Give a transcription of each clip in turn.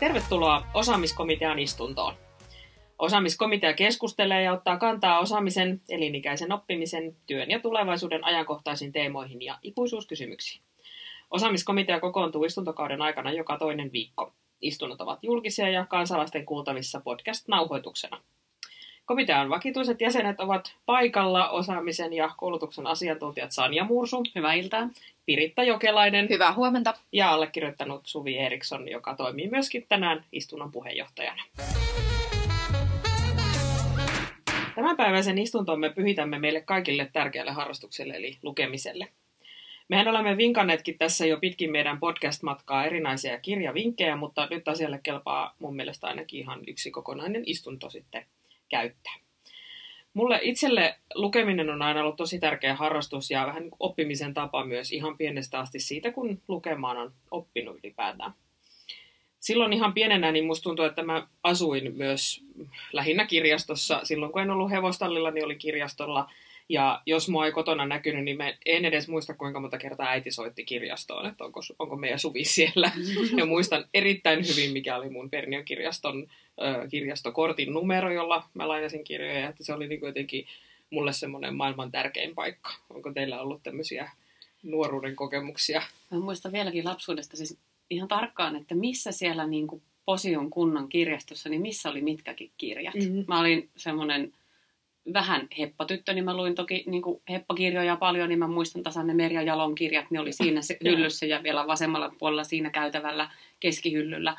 Tervetuloa osaamiskomitean istuntoon. Osaamiskomitea keskustelee ja ottaa kantaa osaamisen, elinikäisen oppimisen, työn ja tulevaisuuden ajankohtaisiin teemoihin ja ikuisuuskysymyksiin. Osaamiskomitea kokoontuu istuntokauden aikana joka toinen viikko. Istunnot ovat julkisia ja kansalaisten kuultavissa podcast-nauhoituksena. Komitean vakituiset jäsenet ovat paikalla osaamisen ja koulutuksen asiantuntijat Sanja Mursu. Hyvää iltaa. Piritta Jokelainen. Hyvää huomenta. Ja allekirjoittanut Suvi Eriksson, joka toimii myöskin tänään istunnon puheenjohtajana. Tämänpäiväisen istuntomme pyhitämme meille kaikille tärkeälle harrastukselle eli lukemiselle. Mehän olemme vinkanneetkin tässä jo pitkin meidän podcast-matkaa erinäisiä kirjavinkkejä, mutta nyt asialle kelpaa mun mielestä ainakin ihan yksi kokonainen istunto sitten käyttää. Mulle itselle lukeminen on aina ollut tosi tärkeä harrastus ja vähän niin oppimisen tapa myös ihan pienestä asti siitä, kun lukemaan on oppinut ylipäätään. Silloin ihan pienenä niin musta tuntuu, että mä asuin myös lähinnä kirjastossa. Silloin kun en ollut hevostallilla, niin oli kirjastolla. Ja jos mua ei kotona näkynyt, niin mä en edes muista, kuinka monta kertaa äiti soitti kirjastoon, että onko, onko meidän Suvi siellä. Ja muistan erittäin hyvin, mikä oli mun Pernion kirjaston ö, kirjastokortin numero, jolla mä lainasin kirjoja. Että se oli niin jotenkin mulle semmoinen maailman tärkein paikka. Onko teillä ollut tämmöisiä nuoruuden kokemuksia? Mä muistan vieläkin lapsuudesta siis ihan tarkkaan, että missä siellä niin kuin Posion kunnan kirjastossa, niin missä oli mitkäkin kirjat. Mm-hmm. Mä olin semmoinen vähän heppatyttö, niin mä luin toki niin kuin heppakirjoja paljon, niin mä muistan tasan ne Merja Jalon kirjat, ne oli siinä se hyllyssä ja vielä vasemmalla puolella siinä käytävällä keskihyllyllä.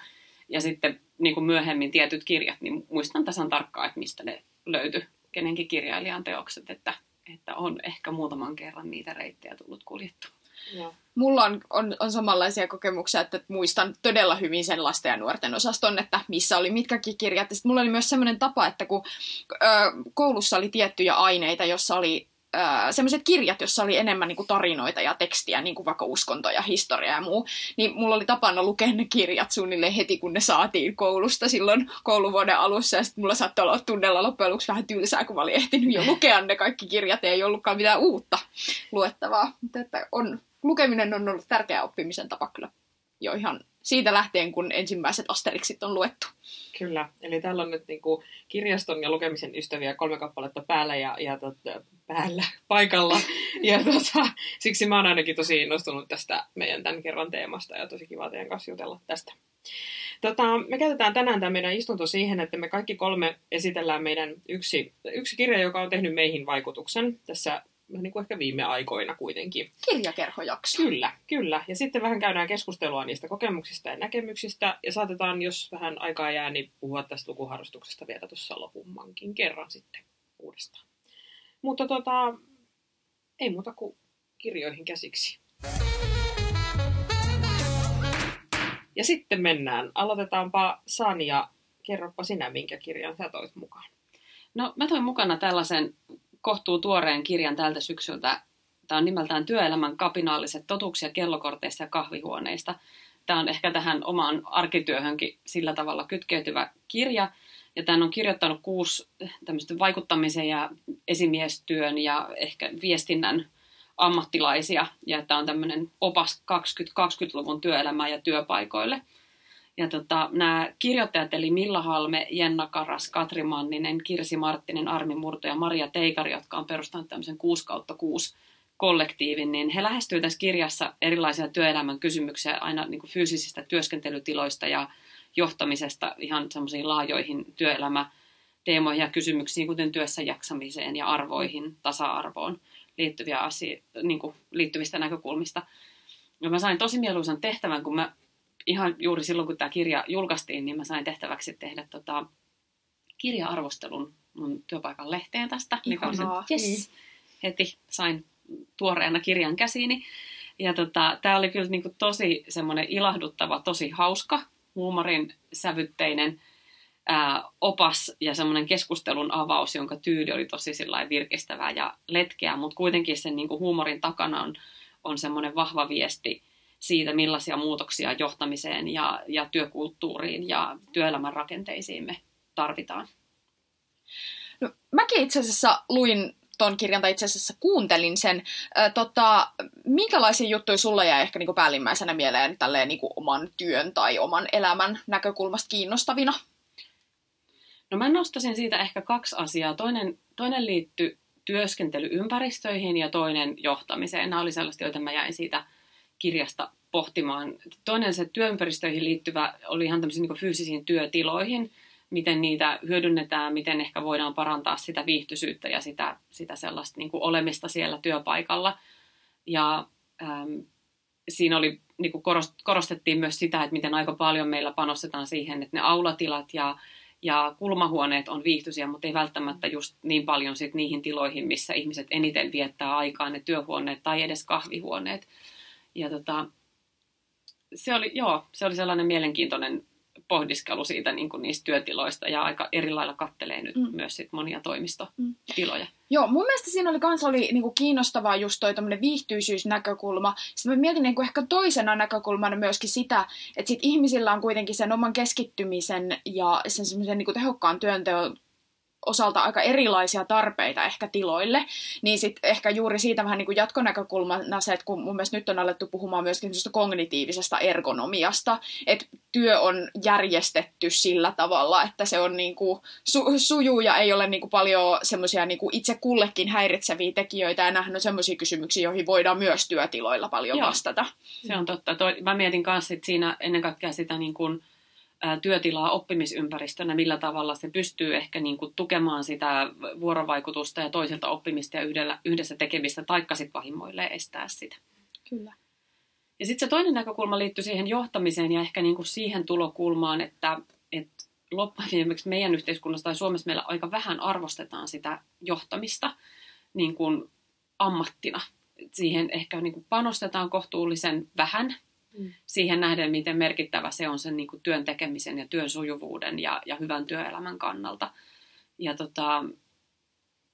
Ja sitten niin kuin myöhemmin tietyt kirjat, niin muistan tasan tarkkaan, että mistä ne löytyi, kenenkin kirjailijan teokset, että, että on ehkä muutaman kerran niitä reittejä tullut kuljettua. Joo. Mulla on, on, on samanlaisia kokemuksia, että muistan todella hyvin sen lasten ja nuorten osaston, että missä oli mitkäkin kirjat. Ja mulla oli myös semmoinen tapa, että kun ö, koulussa oli tiettyjä aineita, jossa oli semmoiset kirjat, jossa oli enemmän niin kuin tarinoita ja tekstiä, niin kuin vaikka uskonto ja historia ja muu, niin mulla oli tapana lukea ne kirjat suunnilleen heti, kun ne saatiin koulusta silloin kouluvuoden alussa, ja sitten mulla saattoi olla tunnella loppujen lopuksi vähän tylsää, kun mä olin ehtinyt jo lukea ne kaikki kirjat, ja ei ollutkaan mitään uutta luettavaa. Mutta että on, lukeminen on ollut tärkeä oppimisen tapa kyllä jo ihan siitä lähtien, kun ensimmäiset Asterixit on luettu. Kyllä, eli täällä on nyt niin kuin kirjaston ja lukemisen ystäviä kolme kappaletta päällä ja, ja tot, päällä, paikalla. Ja tota, siksi mä oon ainakin tosi innostunut tästä meidän tämän kerran teemasta ja tosi kiva teidän kanssa jutella tästä. Tota, me käytetään tänään tämä meidän istunto siihen, että me kaikki kolme esitellään meidän yksi, yksi kirja, joka on tehnyt meihin vaikutuksen tässä niin kuin ehkä viime aikoina kuitenkin. Kirjakerhojakso. Kyllä, kyllä. Ja sitten vähän käydään keskustelua niistä kokemuksista ja näkemyksistä. Ja saatetaan, jos vähän aikaa jää, niin puhua tästä lukuharrastuksesta vielä tuossa lopummankin kerran sitten uudestaan. Mutta tota, ei muuta kuin kirjoihin käsiksi. Ja sitten mennään. Aloitetaanpa Sanja. Kerropa sinä, minkä kirjan sä toit mukaan. No, mä toin mukana tällaisen kohtuu tuoreen kirjan tältä syksyltä. Tämä on nimeltään Työelämän kapinaaliset totuuksia kellokorteista ja kahvihuoneista. Tämä on ehkä tähän omaan arkityöhönkin sillä tavalla kytkeytyvä kirja. Ja tämän on kirjoittanut kuusi vaikuttamisen ja esimiestyön ja ehkä viestinnän ammattilaisia. Ja tämä on tämmöinen opas 2020-luvun työelämään ja työpaikoille – ja tota, nämä kirjoittajat, eli Milla Halme, Jenna Karas, Katri Manninen, Kirsi Marttinen, Armi Murto ja Maria Teikari, jotka on perustanut tämmöisen 6 kautta 6 kollektiivin, niin he lähestyvät tässä kirjassa erilaisia työelämän kysymyksiä aina niin kuin fyysisistä työskentelytiloista ja johtamisesta ihan semmoisiin laajoihin työelämäteemoihin ja kysymyksiin, kuten työssä jaksamiseen ja arvoihin, tasa-arvoon liittyviä asio- niin kuin liittyvistä näkökulmista. Ja mä sain tosi mieluisan tehtävän, kun mä ihan juuri silloin, kun tämä kirja julkaistiin, niin mä sain tehtäväksi tehdä tota, kirja-arvostelun mun työpaikan lehteen tästä. Mikä oli se, yes, heti sain tuoreena kirjan käsiini. Ja tota, tämä oli kyllä niinku tosi semmoinen ilahduttava, tosi hauska, huumorin sävytteinen ää, opas ja semmoinen keskustelun avaus, jonka tyyli oli tosi virkistävää ja letkeä, mutta kuitenkin sen niinku huumorin takana on, on semmoinen vahva viesti siitä, millaisia muutoksia johtamiseen ja, ja työkulttuuriin ja työelämän rakenteisiin me tarvitaan. No, mäkin itse asiassa luin ton kirjan, tai itse asiassa kuuntelin sen. Ää, tota, minkälaisia juttuja sulla jäi ehkä niinku päällimmäisenä mieleen tälleen niinku oman työn tai oman elämän näkökulmasta kiinnostavina? No mä nostasin siitä ehkä kaksi asiaa. Toinen, toinen liittyy työskentelyympäristöihin ja toinen johtamiseen. Nämä oli sellaista, joita mä jäin siitä kirjasta pohtimaan. Toinen se työympäristöihin liittyvä oli ihan tämmöisiin niin fyysisiin työtiloihin, miten niitä hyödynnetään, miten ehkä voidaan parantaa sitä viihtyisyyttä ja sitä, sitä sellaista niin olemista siellä työpaikalla. Ja ähm, siinä oli, niin kuin korostettiin myös sitä, että miten aika paljon meillä panostetaan siihen, että ne aulatilat ja ja kulmahuoneet on viihtyisiä, mutta ei välttämättä just niin paljon sit niihin tiloihin, missä ihmiset eniten viettää aikaa, ne työhuoneet tai edes kahvihuoneet. Ja tota, se oli, joo, se oli sellainen mielenkiintoinen pohdiskelu siitä niin kuin niistä työtiloista ja aika eri lailla kattelee nyt mm. myös sit monia toimistotiloja. Mm. Joo, mun mielestä siinä oli kans oli niin kuin kiinnostavaa just toi viihtyisyysnäkökulma. Sitten mä mietin niin kuin ehkä toisena näkökulmana myöskin sitä, että sit ihmisillä on kuitenkin sen oman keskittymisen ja sen semmoisen niin tehokkaan työnteon osalta aika erilaisia tarpeita ehkä tiloille, niin sitten ehkä juuri siitä vähän niin kuin jatkonäkökulmana se, että kun mun mielestä nyt on alettu puhumaan myöskin kognitiivisesta ergonomiasta, että työ on järjestetty sillä tavalla, että se on niin kuin su- sujuu ja ei ole niin kuin paljon semmoisia niin itse kullekin häiritseviä tekijöitä, ja nämähän on semmoisia kysymyksiä, joihin voidaan myös työtiloilla paljon Joo, vastata. Se on totta. Toi, mä mietin kanssa siinä ennen kaikkea sitä niin kuin työtilaa oppimisympäristönä, millä tavalla se pystyy ehkä niin kuin tukemaan sitä vuorovaikutusta ja toisilta oppimista ja yhdellä, yhdessä tekemistä, taikka sitten pahimmoille estää sitä. Kyllä. Ja sitten se toinen näkökulma liittyy siihen johtamiseen ja ehkä niin kuin siihen tulokulmaan, että, että loppujen meidän yhteiskunnassa tai Suomessa meillä aika vähän arvostetaan sitä johtamista niin kuin ammattina. Siihen ehkä niin kuin panostetaan kohtuullisen vähän mm. siihen nähden, miten merkittävä se on sen niin kuin työn tekemisen ja työn sujuvuuden ja, ja hyvän työelämän kannalta. Ja tota,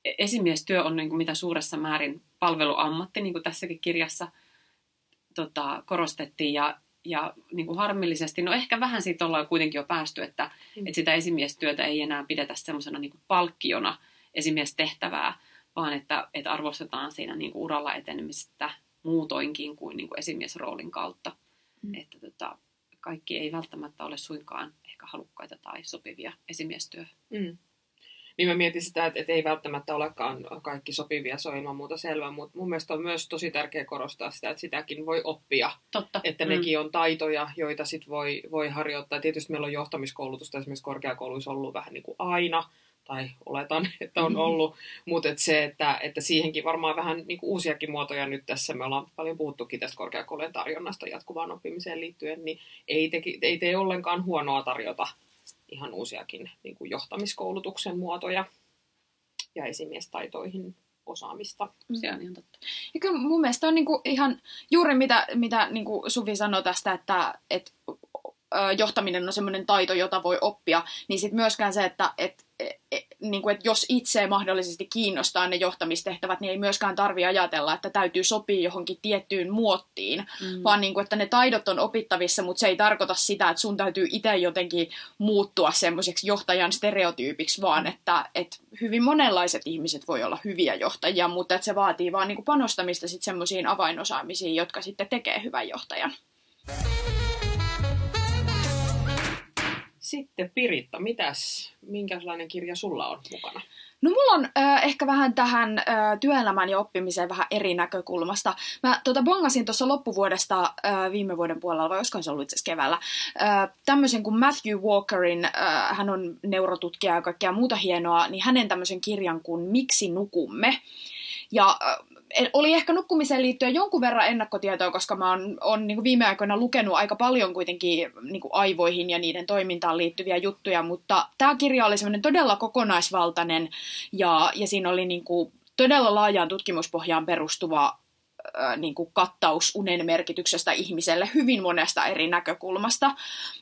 e-, esimiestyö on niin kuin mitä suuressa määrin palveluammatti, niin kuin tässäkin kirjassa tota, korostettiin. Ja, ja niin kuin harmillisesti, no ehkä vähän siitä ollaan kuitenkin jo päästy, että, mm. että sitä esimiestyötä ei enää pidetä semmoisena niin palkkiona esimiestehtävää, vaan että, että arvostetaan siinä niin kuin uralla etenemistä muutoinkin kuin, niin kuin esimiesroolin kautta. Mm. Että tota, kaikki ei välttämättä ole suinkaan ehkä halukkaita tai sopivia esimiestyöhön. Mm. Niin mä mietin sitä, että, että ei välttämättä olekaan kaikki sopivia, se on ilman muuta selvä, mutta mun mielestä on myös tosi tärkeää korostaa sitä, että sitäkin voi oppia. Totta. Että mm. nekin on taitoja, joita sit voi, voi harjoittaa. Tietysti meillä on johtamiskoulutusta esimerkiksi korkeakouluissa ollut vähän niin kuin aina, tai oletan, että on mm-hmm. ollut, mm-hmm. mutta et se, että, että siihenkin varmaan vähän niin kuin uusiakin muotoja nyt tässä, me ollaan paljon puhuttukin tästä korkeakoulujen tarjonnasta jatkuvaan oppimiseen liittyen, niin ei, teki, ei tee ollenkaan huonoa tarjota ihan uusiakin niin kuin johtamiskoulutuksen muotoja ja esimiestaitoihin osaamista. Se on ihan totta. Ja kyllä mun mielestä on niinku ihan juuri mitä, mitä niinku Suvi sanoi tästä, että et, johtaminen on semmoinen taito, jota voi oppia, niin sitten myöskään se, että et, et, et, niin kuin, että jos itse mahdollisesti kiinnostaa ne johtamistehtävät, niin ei myöskään tarvi ajatella, että täytyy sopia johonkin tiettyyn muottiin, mm. vaan niin kuin, että ne taidot on opittavissa, mutta se ei tarkoita sitä, että sun täytyy itse jotenkin muuttua semmoiseksi johtajan stereotyypiksi, vaan että, että hyvin monenlaiset ihmiset voi olla hyviä johtajia, mutta että se vaatii vaan niin kuin panostamista sitten semmoisiin avainosaamisiin, jotka sitten tekee hyvän johtajan. Sitten Piritta, mitäs, minkälainen kirja sulla on mukana? No mulla on äh, ehkä vähän tähän äh, työelämän ja oppimiseen vähän eri näkökulmasta. Mä tota, bongasin tuossa loppuvuodesta äh, viime vuoden puolella, vai olisiko se ollut itse keväällä, äh, tämmöisen kuin Matthew Walkerin, äh, hän on neurotutkija ja kaikkea muuta hienoa, niin hänen tämmöisen kirjan kuin Miksi nukumme. Ja äh, oli ehkä nukkumiseen liittyen jonkun verran ennakkotietoa, koska mä oon, oon niin viime aikoina lukenut aika paljon kuitenkin niin aivoihin ja niiden toimintaan liittyviä juttuja, mutta tämä kirja oli semmoinen todella kokonaisvaltainen ja, ja siinä oli niin kuin todella laajaan tutkimuspohjaan perustuva niin kuin kattaus unen merkityksestä ihmiselle hyvin monesta eri näkökulmasta.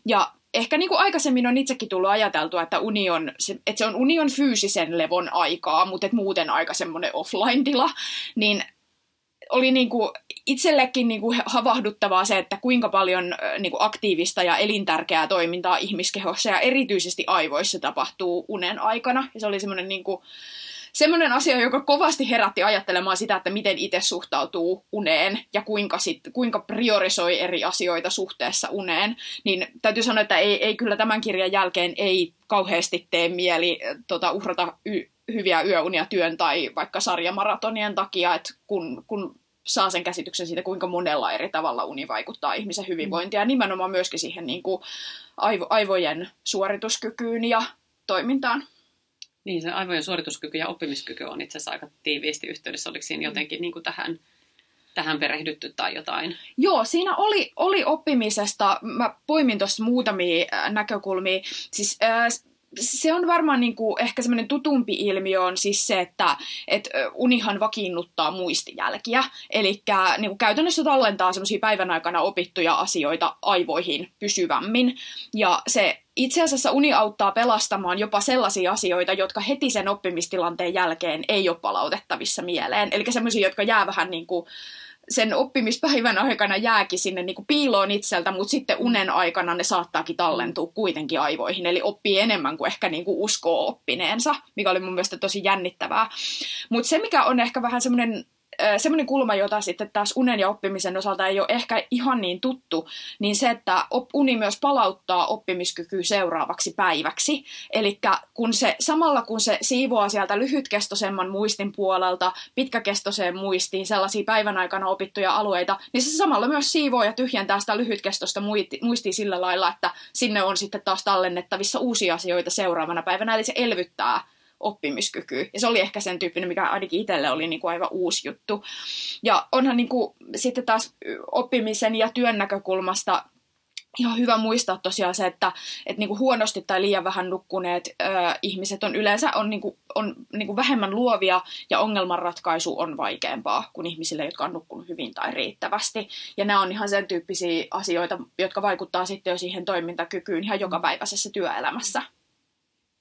Ja ehkä niin kuin aikaisemmin on itsekin tullut ajateltua, että, uni on, että se on union fyysisen levon aikaa, mutta että muuten aika semmoinen offline-tila, niin oli niin kuin itsellekin niin kuin havahduttavaa se, että kuinka paljon niin kuin aktiivista ja elintärkeää toimintaa ihmiskehossa ja erityisesti aivoissa tapahtuu unen aikana. Ja se oli semmoinen niin kuin, semmoinen asia, joka kovasti herätti ajattelemaan sitä, että miten itse suhtautuu uneen ja kuinka, sit, kuinka priorisoi eri asioita suhteessa uneen. Niin täytyy sanoa, että ei, ei kyllä tämän kirjan jälkeen ei kauheasti tee mieli tota, uhrata y- hyviä yöunia työn tai vaikka sarjamaratonien takia, että kun, kun saa sen käsityksen siitä, kuinka monella eri tavalla uni vaikuttaa ihmisen hyvinvointiin ja nimenomaan myöskin siihen niin kuin aivo, aivojen suorituskykyyn ja toimintaan. Niin, se aivojen suorituskyky ja oppimiskyky on itse asiassa aika tiiviisti yhteydessä. Oliko siinä jotenkin niin kuin tähän, tähän perehdytty tai jotain? Joo, siinä oli, oli oppimisesta. Mä poimin tuossa muutamia näkökulmia. Siis, äh, se on varmaan niin kuin ehkä semmoinen tutumpi ilmiö on siis se, että et unihan vakiinnuttaa muistijälkiä. Eli niin kuin käytännössä tallentaa semmoisia päivän aikana opittuja asioita aivoihin pysyvämmin. Ja se itse asiassa uni auttaa pelastamaan jopa sellaisia asioita, jotka heti sen oppimistilanteen jälkeen ei ole palautettavissa mieleen. Eli semmoisia, jotka jää vähän niin kuin sen oppimispäivän aikana jääkin sinne niin kuin piiloon itseltä, mutta sitten unen aikana ne saattaakin tallentua kuitenkin aivoihin, eli oppii enemmän kuin ehkä niin kuin uskoo oppineensa, mikä oli mun mielestä tosi jännittävää. Mutta se, mikä on ehkä vähän semmoinen semmoinen kulma, jota sitten taas unen ja oppimisen osalta ei ole ehkä ihan niin tuttu, niin se, että uni myös palauttaa oppimiskykyä seuraavaksi päiväksi. Eli kun se, samalla kun se siivoaa sieltä lyhytkestoisemman muistin puolelta pitkäkestoiseen muistiin sellaisia päivän aikana opittuja alueita, niin se samalla myös siivoo ja tyhjentää sitä lyhytkestoista muistia sillä lailla, että sinne on sitten taas tallennettavissa uusia asioita seuraavana päivänä, eli se elvyttää oppimiskyky. Ja se oli ehkä sen tyyppinen, mikä ainakin itselle oli niin kuin aivan uusi juttu. Ja onhan niin kuin, sitten taas oppimisen ja työn näkökulmasta ihan hyvä muistaa tosiaan se, että, että niin kuin huonosti tai liian vähän nukkuneet ö, ihmiset on yleensä on, niin kuin, on niin kuin vähemmän luovia ja ongelmanratkaisu on vaikeampaa kuin ihmisille, jotka on nukkunut hyvin tai riittävästi. Ja nämä on ihan sen tyyppisiä asioita, jotka vaikuttaa sitten jo siihen toimintakykyyn ihan jokapäiväisessä työelämässä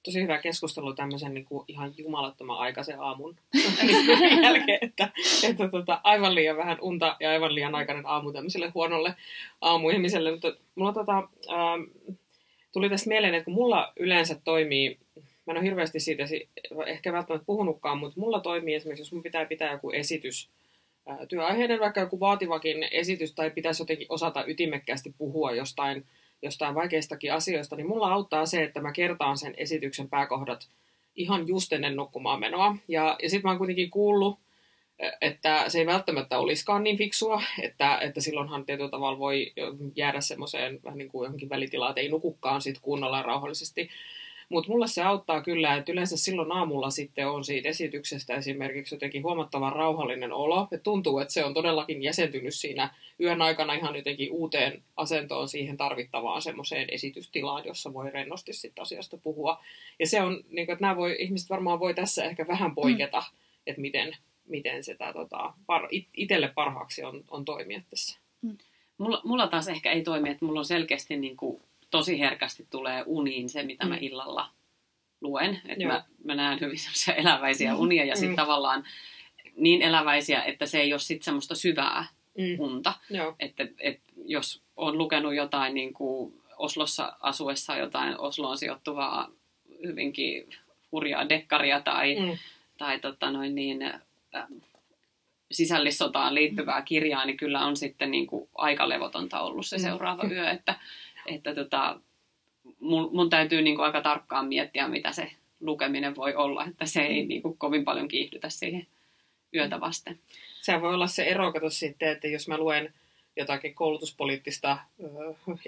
tosi hyvä keskustelu tämmöisen niin kuin ihan jumalattoman aikaisen aamun jälkeen, että, että tota, aivan liian vähän unta ja aivan liian aikainen aamu tämmöiselle huonolle aamuihmiselle. Mutta mulla tota, ähm, tuli tästä mieleen, että kun mulla yleensä toimii, mä en ole hirveästi siitä ehkä välttämättä puhunutkaan, mutta mulla toimii esimerkiksi, jos mun pitää pitää joku esitys, työaiheinen vaikka joku vaativakin esitys tai pitäisi jotenkin osata ytimekkäästi puhua jostain jostain vaikeistakin asioista, niin mulla auttaa se, että mä kertaan sen esityksen pääkohdat ihan just ennen nukkumaan menoa. Ja, ja sitten mä oon kuitenkin kuullut, että se ei välttämättä olisikaan niin fiksua, että, että silloinhan tietyllä tavalla voi jäädä semmoiseen vähän niin kuin johonkin välitilaan, että ei nukukaan sit kunnolla rauhallisesti. Mutta mulle se auttaa kyllä, että yleensä silloin aamulla sitten on siitä esityksestä esimerkiksi jotenkin huomattavan rauhallinen olo. Ja tuntuu, että se on todellakin jäsentynyt siinä yön aikana ihan jotenkin uuteen asentoon siihen tarvittavaan semmoiseen esitystilaan, jossa voi rennosti sitten asiasta puhua. Ja se on, niin kuin, että nämä voi, ihmiset varmaan voi tässä ehkä vähän poiketa, mm. että miten, miten sitä tota, par, itselle parhaaksi on, on toimia tässä. Mm. Mulla, mulla taas ehkä ei toimi, että mulla on selkeästi niin kuin tosi herkästi tulee uniin se, mitä mm. mä illalla luen. Että mä, mä näen hyvin semmoisia eläväisiä mm. unia ja sitten mm. tavallaan niin eläväisiä, että se ei ole sitten semmoista syvää mm. unta. Että et, jos on lukenut jotain niin kuin Oslossa asuessa jotain Osloon sijoittuvaa hyvinkin hurjaa dekkaria tai, mm. tai tota noin niin, äh, sisällissotaan liittyvää kirjaa, niin kyllä on sitten niin kuin aika levotonta ollut se mm. seuraava mm. yö, että että tota, mun, mun täytyy niin kuin aika tarkkaan miettiä, mitä se lukeminen voi olla, että se ei niin kuin kovin paljon kiihdytä siihen yötä vasten. Se voi olla se ero, kato sitten, että jos mä luen jotakin koulutuspoliittista ö,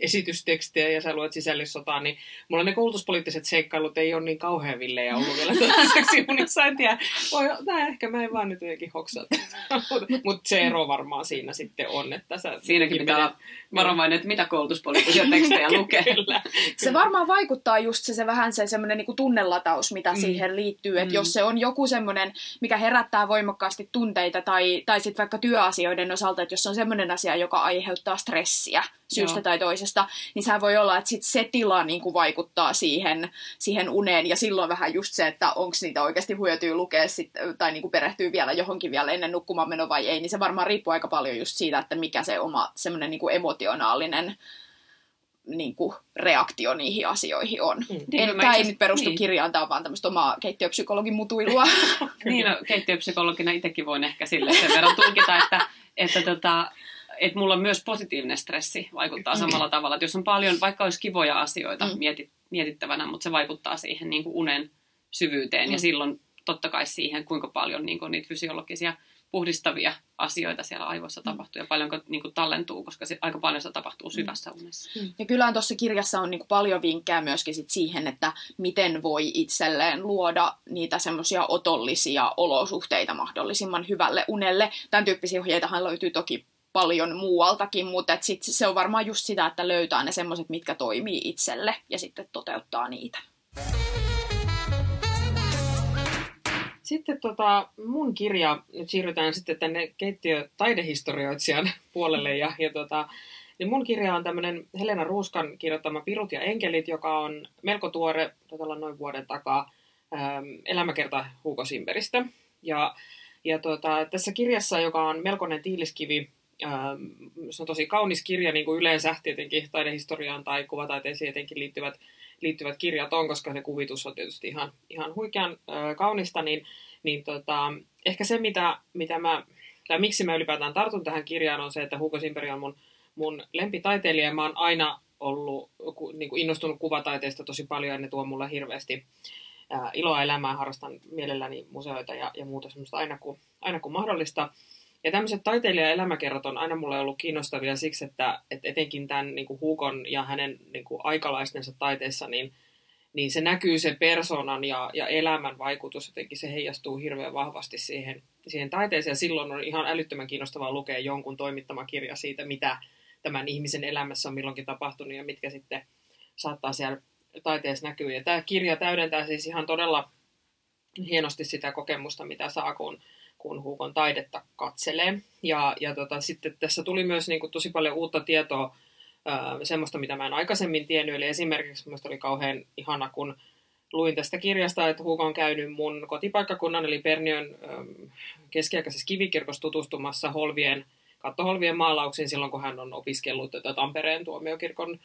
esitystekstiä ja sä luet sisällissotaa, niin mulla ne koulutuspoliittiset seikkailut ei ole niin kauhean villejä ollut vielä toiseksi unissa. En tiedä, voi, tää ehkä mä en vaan nyt jotenkin hoksaa. Mutta se ero varmaan siinä sitten on, että sä... Siinäkin pitää olla varovainen, että mitä koulutuspoliittisia tekstejä lukee. kyllä, Se varmaan vaikuttaa just se, se vähän se semmoinen niin tunnelataus, mitä mm. siihen liittyy. Että mm. jos se on joku semmoinen, mikä herättää voimakkaasti tunteita tai, tai sitten vaikka työasioiden osalta, että jos on semmoinen asia, joka joka aiheuttaa stressiä syystä Joo. tai toisesta, niin sehän voi olla, että sit se tila niin kuin vaikuttaa siihen, siihen uneen, ja silloin vähän just se, että onko niitä oikeasti hyötyä lukea sit, tai niin kuin perehtyy vielä johonkin vielä ennen nukkumaan meno vai ei, niin se varmaan riippuu aika paljon just siitä, että mikä se oma semmoinen niin emotionaalinen niin kuin, reaktio niihin asioihin on. Mm. Niin, En, no tämä ei nyt perustu niin. kirjaan, tämä on vaan tämmöistä omaa keittiöpsykologin mutuilua. Niin, no, keittiöpsykologina itsekin voin ehkä sille sen verran tulkita, että, että, tota, että mulla myös positiivinen stressi vaikuttaa samalla tavalla. Että jos on paljon, vaikka olisi kivoja asioita Mm. mietit, mietittävänä, mutta se vaikuttaa siihen niin kuin unen syvyyteen Mm. ja silloin totta kai siihen, kuinka paljon niin kuin niitä fysiologisia puhdistavia asioita siellä aivoissa tapahtuu ja paljonko niin kuin tallentuu, koska se, aika paljon se tapahtuu syvässä unessa. Ja kyllähän tuossa kirjassa on niin kuin paljon vinkkejä myöskin sit siihen, että miten voi itselleen luoda niitä semmoisia otollisia olosuhteita mahdollisimman hyvälle unelle. Tämän tyyppisiä ohjeitahan löytyy toki paljon muualtakin, mutta sit se on varmaan just sitä, että löytää ne semmoiset, mitkä toimii itselle ja sitten toteuttaa niitä. Sitten tota, mun kirja, nyt siirrytään sitten tänne keittiö-taidehistorioitsijan puolelle. Ja, ja tota, niin mun kirja on tämmöinen Helena Ruuskan kirjoittama Pirut ja enkelit, joka on melko tuore, taitaa noin vuoden takaa, ähm, elämäkerta Hugo Simberistä. Ja, ja tota, tässä kirjassa, joka on melkoinen tiiliskivi, se on tosi kaunis kirja, niin kuin yleensä tietenkin taidehistoriaan tai kuvataiteeseen jotenkin liittyvät, liittyvät kirjat on, koska se kuvitus on tietysti ihan, ihan huikean kaunista, niin, niin tota, ehkä se, mitä, mitä mä, tai miksi mä ylipäätään tartun tähän kirjaan, on se, että Hugo Simperi on mun, mun lempitaiteilija, ja mä oon aina ollut niin kuin innostunut kuvataiteesta tosi paljon, ja ne tuo mulle hirveästi ää, iloa elämään, harrastan mielelläni museoita ja, ja muuta semmoista aina kun, aina kun mahdollista. Ja tämmöiset taiteilija-elämäkerrat on aina mulle ollut kiinnostavia siksi, että, että etenkin tämän niin kuin ja hänen niin kuin aikalaistensa taiteessa, niin, niin se näkyy se persoonan ja, ja elämän vaikutus, jotenkin se heijastuu hirveän vahvasti siihen, siihen taiteeseen. Ja silloin on ihan älyttömän kiinnostavaa lukea jonkun toimittama kirja siitä, mitä tämän ihmisen elämässä on milloinkin tapahtunut ja mitkä sitten saattaa siellä taiteessa näkyä. Ja tämä kirja täydentää siis ihan todella hienosti sitä kokemusta, mitä saa, kun, kun Huukon taidetta katselee. Ja, ja tota, sitten tässä tuli myös niin kuin, tosi paljon uutta tietoa, semmoista, mitä mä en aikaisemmin tiennyt. Eli esimerkiksi minusta oli kauhean ihana, kun luin tästä kirjasta, että Hugo on käynyt mun kotipaikkakunnan, eli Perniön äm, keskiaikaisessa kivikirkossa tutustumassa holvien, kattoholvien maalauksiin silloin, kun hän on opiskellut tätä Tampereen tuomiokirkon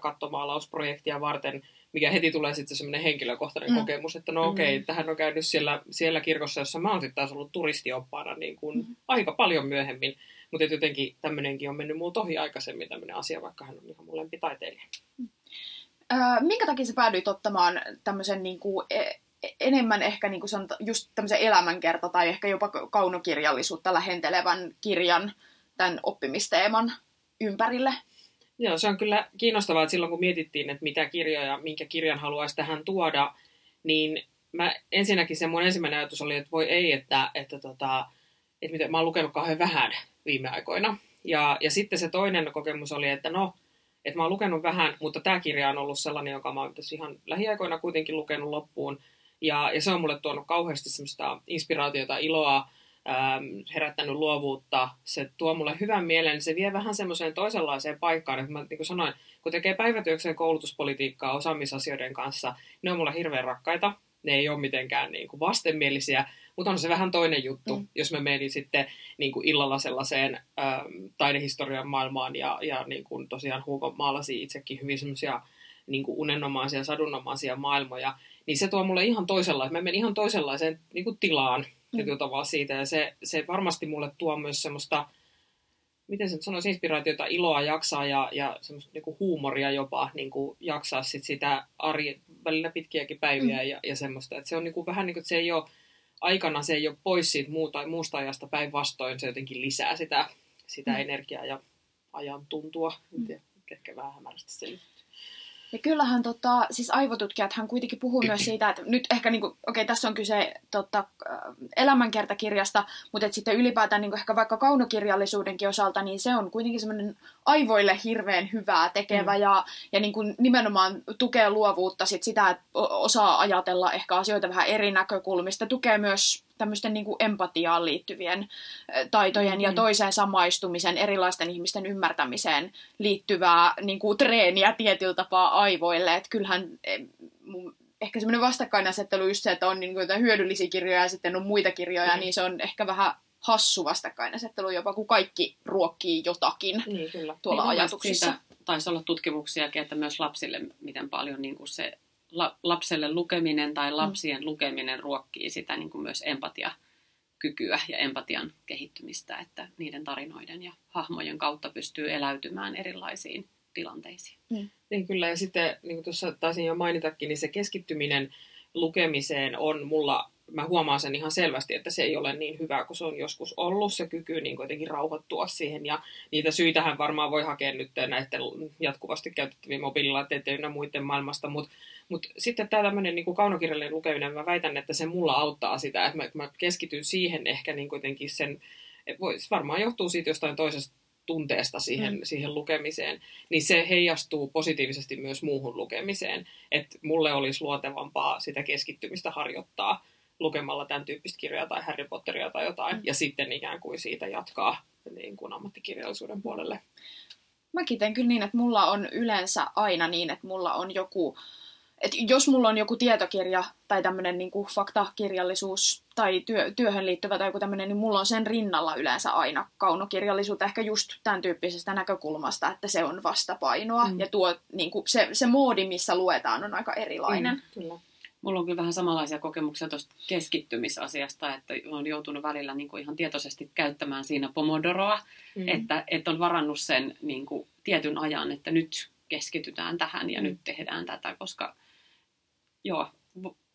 kattomaalausprojektia varten, mikä heti tulee sitten semmoinen henkilökohtainen Mm. mm. kokemus, että no okei, Mm. että hän on käynyt siellä, siellä kirkossa, jossa mä oon sitten taas ollut turistioppaana niin kuin Mm. aika paljon myöhemmin, mutta jotenkin tämmöinenkin on mennyt mulla ohi aikaisemmin tämmöinen asia, vaikka hän on ihan mun lempitaiteilija. Öö, minkä takia sä päädyit ottamaan tämmöisen niin kuin, e- e- enemmän ehkä niin kuin sanota, just tämmöisen elämänkerta tai ehkä jopa kaunokirjallisuutta lähentelevän kirjan tämän oppimisteeman ympärille? Joo, se on kyllä kiinnostavaa, että silloin kun mietittiin, että mitä kirjoja, minkä kirjan haluaisi tähän tuoda, niin mä ensinnäkin se mun ensimmäinen ajatus oli, että voi ei, että, että, tota, että mitä, mä oon lukenut kauhean vähän viime aikoina. Ja, ja sitten se toinen kokemus oli, että no, että mä oon lukenut vähän, mutta tämä kirja on ollut sellainen, jonka mä oon tässä ihan lähiaikoina kuitenkin lukenut loppuun. Ja, ja se on mulle tuonut kauheasti semmoista inspiraatiota, iloa, herättänyt luovuutta. Se tuo mulle hyvän mielen, niin se vie vähän semmoiseen toisenlaiseen paikkaan. Että mä niin kuin sanoin, kun tekee päivätyökseen koulutuspolitiikkaa osaamisasioiden kanssa, ne on mulle hirveän rakkaita. Ne ei ole mitenkään niin kuin vastenmielisiä, mutta on se vähän toinen juttu, Mm. jos mä menin sitten niin kuin illalla sellaiseen ähm, taidehistorian maailmaan ja, ja niin kuin tosiaan Hugo maalasi itsekin hyvin semmoisia niin kuin unenomaisia, sadunomaisia maailmoja, niin se tuo mulle ihan toisenlaisen, mä menen ihan toisenlaiseen niin kuin tilaan tietyllä tavalla siitä, ja se, se varmasti mulle tuo myös semmoista, miten se nyt sanoisi, inspiraatiota, iloa jaksaa ja, ja semmoista niin kuin huumoria jopa niin kuin jaksaa sit sitä arjen, välillä pitkiäkin päiviä mm. ja, ja semmoista, että se on niin kuin, vähän niin kuin, että se ei ole aikana se ei ole pois siitä muuta, muusta ajasta päinvastoin, se jotenkin lisää sitä, sitä Mm. mm. energiaa ja ajan tuntua. Tiedä, ehkä vähän hämärästi selittää. Ja kyllähän tota, siis aivotutkijat hän kuitenkin puhuu myös siitä, että nyt ehkä, niin okei, okay, tässä on kyse tota, elämänkertakirjasta, mutta et sitten ylipäätään niin ehkä vaikka kaunokirjallisuudenkin osalta, niin se on kuitenkin semmoinen aivoille hirveän hyvää tekevä mm. ja, ja niin kuin nimenomaan tukee luovuutta sit sitä, että osaa ajatella ehkä asioita vähän eri näkökulmista, tukee myös tämmöisten niin kuin empatiaan liittyvien taitojen mm. ja toiseen samaistumisen, erilaisten ihmisten ymmärtämiseen liittyvää niin kuin treeniä tietyllä tapaa aivoille. Että kyllähän mun, ehkä semmoinen vastakkainasettelu just se, että on niin kuin hyödyllisiä kirjoja ja sitten on muita kirjoja, mm. Niin se on ehkä vähän hassu vastakkainasettelu jopa, kun kaikki ruokkii jotakin Niin, kyllä. tuolla Niin ajatuksissa. Siitä taisi olla tutkimuksiakin, että myös lapsille miten paljon niin kuin se la, lapselle lukeminen tai lapsien mm. lukeminen ruokkii sitä niin kuin myös empatiakykyä ja empatian kehittymistä, että niiden tarinoiden ja hahmojen kautta pystyy eläytymään erilaisiin tilanteisiin. Mm. Niin kyllä, ja sitten niin kuin tuossa taisin jo mainitakin, niin se keskittyminen lukemiseen on mulla, mä huomaan sen ihan selvästi, että se ei ole niin hyvä kuin se on joskus ollut, se kyky niin kuitenkin rauhoittua siihen, ja niitä syitähän varmaan voi hakea nyt näiden jatkuvasti käytettävien mobiililaitteiden ja muiden maailmasta, mutta mutta sitten tämä tämmöinen niin kaunokirjallinen lukeminen, mä väitän, että se mulla auttaa sitä, että mä, mä keskityn siihen ehkä niin kuitenkin sen, vois, varmaan johtuu siitä jostain toisesta tunteesta siihen, mm. siihen lukemiseen, niin se heijastuu positiivisesti myös muuhun lukemiseen. Että mulle olisi luontevampaa sitä keskittymistä harjoittaa lukemalla tämän tyyppistä kirjaa tai Harry Potteria tai jotain, mm. ja sitten ikään kuin siitä jatkaa niin kuin ammattikirjallisuuden puolelle. Mäkin teen kyllä niin, että mulla on yleensä aina niin, että mulla on joku et jos mulla on joku tietokirja tai tämmöinen niin faktakirjallisuus tai työ, työhön liittyvä tai joku tämmöinen, niin mulla on sen rinnalla yleensä aina kaunokirjallisuutta ehkä just tämän tyyppisestä näkökulmasta, että se on vastapainoa mm. ja tuo niin kuin, se, se moodi, missä luetaan, on aika erilainen. Mm, kyllä. Mulla on kyllä vähän samanlaisia kokemuksia tuosta keskittymisasiasta, että on joutunut välillä niin kuin ihan tietoisesti käyttämään siinä pomodoroa, mm. että, että on varannut sen niin kuin tietyn ajan, että nyt keskitytään tähän ja mm. nyt tehdään tätä, koska joo,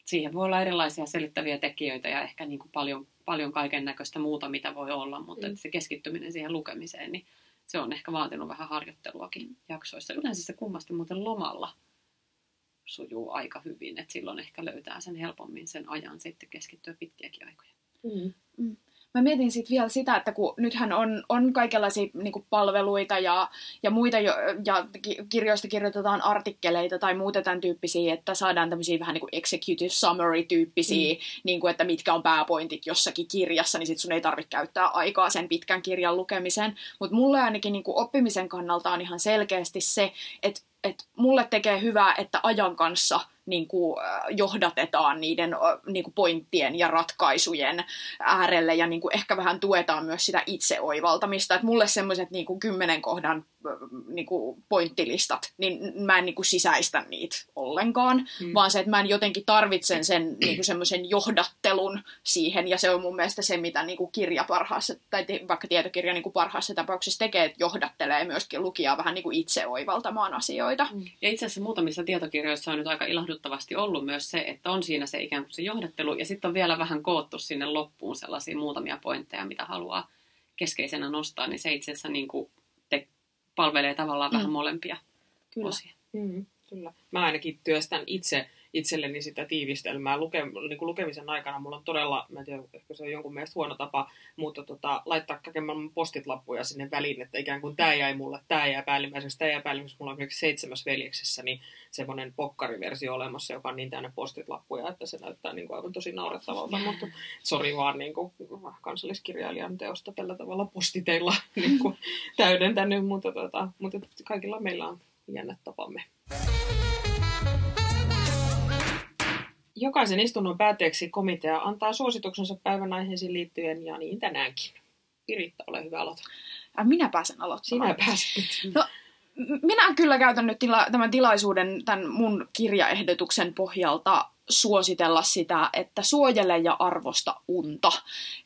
siihen voi olla erilaisia selittäviä tekijöitä ja ehkä niin kuin paljon, paljon kaiken näköistä muuta, mitä voi olla, mutta mm. se keskittyminen siihen lukemiseen, niin se on ehkä vaatinut vähän harjoitteluakin jaksoissa. Yleensä se kummasti muuten lomalla sujuu aika hyvin, että silloin ehkä löytää sen helpommin sen ajan sitten keskittyä pitkiäkin aikoja. Mm. Mm mä mietin sitten vielä sitä, että kun nythän on, on kaikenlaisia niin palveluita ja, ja muita, jo, ja kirjoista kirjoitetaan artikkeleita tai muuta tämän tyyppisiä, että saadaan tämmöisiä vähän niin kuin executive summary-tyyppisiä, mm. niin kuin, että mitkä on pääpointit jossakin kirjassa, niin sit sun ei tarvitse käyttää aikaa sen pitkän kirjan lukemiseen. Mutta mulle ainakin niin kuin oppimisen kannalta on ihan selkeästi se, että että mulle tekee hyvää, että ajan kanssa – niin kuin, johdatetaan niiden niin kuin pointtien ja ratkaisujen äärelle ja niin kuin ehkä vähän tuetaan myös sitä itseoivaltamista. Että mulle semmoiset niin kymmenen kohdan niin kuin pointtilistat, niin mä en niin kuin sisäistä niitä ollenkaan, mm. vaan se, että mä en jotenkin tarvitsen sen niin kuin semmoisen johdattelun siihen, ja se on mun mielestä se, mitä niin kuin kirja parhaassa, tai vaikka tietokirja niin kuin parhaassa tapauksessa tekee, että johdattelee myöskin lukijaa vähän niin kuin itse oivaltamaan asioita. Mm. Ja itse asiassa muutamissa tietokirjoissa on nyt aika ilahduttavasti ollut myös se, että on siinä se ikään kuin se johdattelu, ja sitten on vielä vähän koottu sinne loppuun sellaisia muutamia pointteja, mitä haluaa keskeisenä nostaa, niin se itse asiassa niin kuin palvelee tavallaan mm. vähän molempia Kyllä. osia. Mm, kyllä. Mä ainakin työstän itse itselleni sitä tiivistelmää luke, niin kuin lukemisen aikana. Mulla on todella, mä en tiedä, ehkä se on jonkun mielestä huono tapa, mutta tota, laittaa kaiken postit-lappuja sinne väliin, että ikään kuin tämä jäi mulle, tämä jäi päällimmäiseksi, tämä jäi päällimmäiseksi. Mulla on esimerkiksi seitsemäs veljeksessä niin semmoinen pokkariversio olemassa, joka on niin täynnä postit-lappuja, että se näyttää niin kuin aivan tosi naurettavalta, mutta sori vaan niin kuin, kansalliskirjailijan teosta tällä tavalla postiteilla niin kuin, täydentänyt, mutta, tota, mutta kaikilla meillä on jännät tapamme. Jokaisen istunnon päätteeksi komitea antaa suosituksensa päivän aiheisiin liittyen ja niin tänäänkin. Piritta, ole hyvä aloita. Minä pääsen aloittamaan. Sinä pääset. No, minä kyllä käytän nyt tila- tämän tilaisuuden tämän mun kirjaehdotuksen pohjalta suositella sitä, että suojele ja arvosta unta.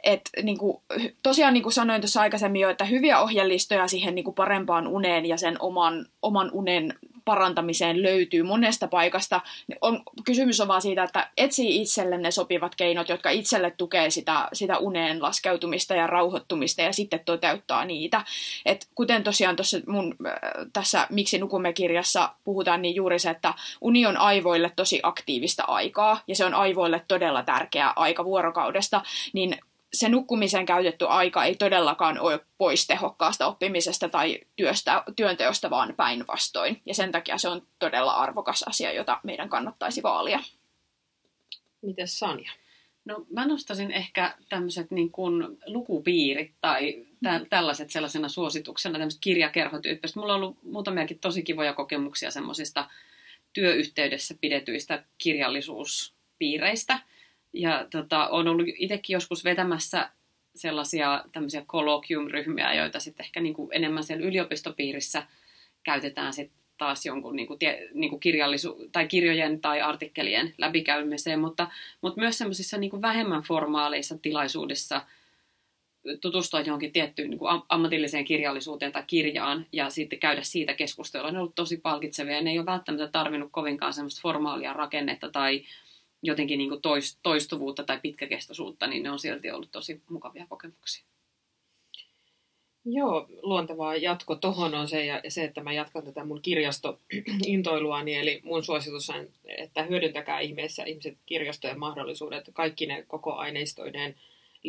Et, niin kuin, tosiaan niin kuin sanoin tuossa aikaisemmin jo, että hyviä ohjelmistoja siihen niin kuin parempaan uneen ja sen oman, oman unen parantamiseen löytyy monesta paikasta. On, kysymys on vaan siitä, että etsii itselle ne sopivat keinot, jotka itselle tukee sitä, sitä uneen laskeutumista ja rauhoittumista ja sitten toteuttaa niitä. Et kuten tosiaan tuossa mun äh, tässä Miksi nukumme kirjassa puhutaan, niin juuri se, että uni on aivoille tosi aktiivista aikaa ja se on aivoille todella tärkeä aika vuorokaudesta, niin se nukkumiseen käytetty aika ei todellakaan ole pois tehokkaasta oppimisesta tai työstä, työnteosta, vaan päinvastoin. Ja sen takia se on todella arvokas asia, jota meidän kannattaisi vaalia. Mites Sanja? No mä nostasin ehkä tämmöiset niin kuin lukupiirit tai tä- tällaiset sellaisena suosituksena, tämmöiset kirjakerhotyyppiset. Mulla on ollut muutamiakin tosi kivoja kokemuksia semmoisista työyhteydessä pidetyistä kirjallisuuspiireistä – ja tota, on ollut itsekin joskus vetämässä sellaisia tämmöisiä colloquium-ryhmiä, joita sitten ehkä niin kuin enemmän siellä yliopistopiirissä käytetään sitten taas jonkun niin kuin, tie, niin kuin kirjallisu- tai kirjojen tai artikkelien läpikäymiseen, mutta, mutta myös semmoisissa niin vähemmän formaaleissa tilaisuudessa tutustua johonkin tiettyyn niin kuin ammatilliseen kirjallisuuteen tai kirjaan ja sitten käydä siitä keskustelua. Ne on ollut tosi palkitsevia ne ei ole välttämättä tarvinnut kovinkaan semmoista formaalia rakennetta tai jotenkin niin kuin toistuvuutta tai pitkäkestoisuutta, niin ne on silti ollut tosi mukavia kokemuksia. Joo, luontevaa jatko tuohon on se, ja se, että mä jatkan tätä mun kirjastointoiluani, eli mun suositus on, että hyödyntäkää ihmeessä ihmiset kirjastojen mahdollisuudet, kaikki ne koko aineistoineen,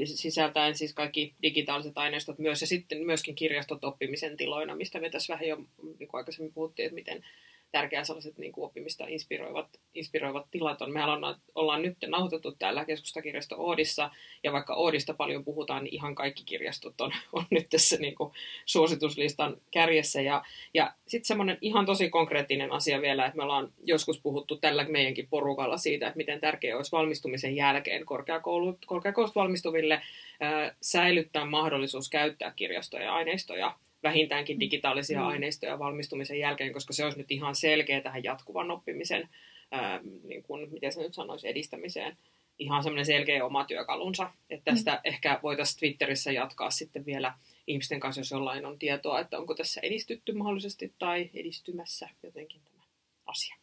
sisältäen siis kaikki digitaaliset aineistot myös, ja sitten myöskin kirjastot oppimisen tiloina, mistä me tässä vähän jo niin aikaisemmin puhuttiin, että miten tärkeää sellaiset niin kuin oppimista inspiroivat, inspiroivat tilat on. Me ollaan, ollaan nyt nauhoitettu täällä keskustakirjasto Oodissa, ja vaikka Oodista paljon puhutaan, niin ihan kaikki kirjastot on, on nyt tässä niin kuin suosituslistan kärjessä. Ja, ja sitten semmoinen ihan tosi konkreettinen asia vielä, että me ollaan joskus puhuttu tällä meidänkin porukalla siitä, että miten tärkeää olisi valmistumisen jälkeen korkeakoulut, korkeakoulusta valmistuville ää, säilyttää mahdollisuus käyttää kirjastoja ja aineistoja vähintäänkin mm. digitaalisia mm. aineistoja valmistumisen jälkeen, koska se olisi nyt ihan selkeä tähän jatkuvan oppimisen, ää, niin kuin, miten se nyt sanoisi, edistämiseen ihan semmoinen selkeä oma työkalunsa. Että tästä mm. ehkä voitaisiin Twitterissä jatkaa sitten vielä ihmisten kanssa, jos jollain on tietoa, että onko tässä edistytty mahdollisesti tai edistymässä jotenkin tämä asia.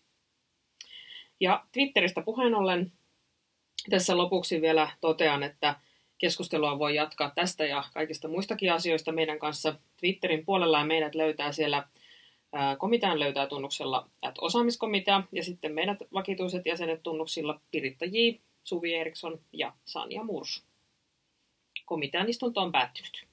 Ja Twitteristä puheen ollen tässä lopuksi vielä totean, että Keskustelua voi jatkaa tästä ja kaikista muistakin asioista meidän kanssa Twitterin puolella ja meidät löytää siellä komitean löytää tunnuksella että osaamiskomitea ja sitten meidät vakituiset jäsenet tunnuksilla Piritta J, Suvi Eriksson ja Sanja Murs. Komitean istunto on päättynyt.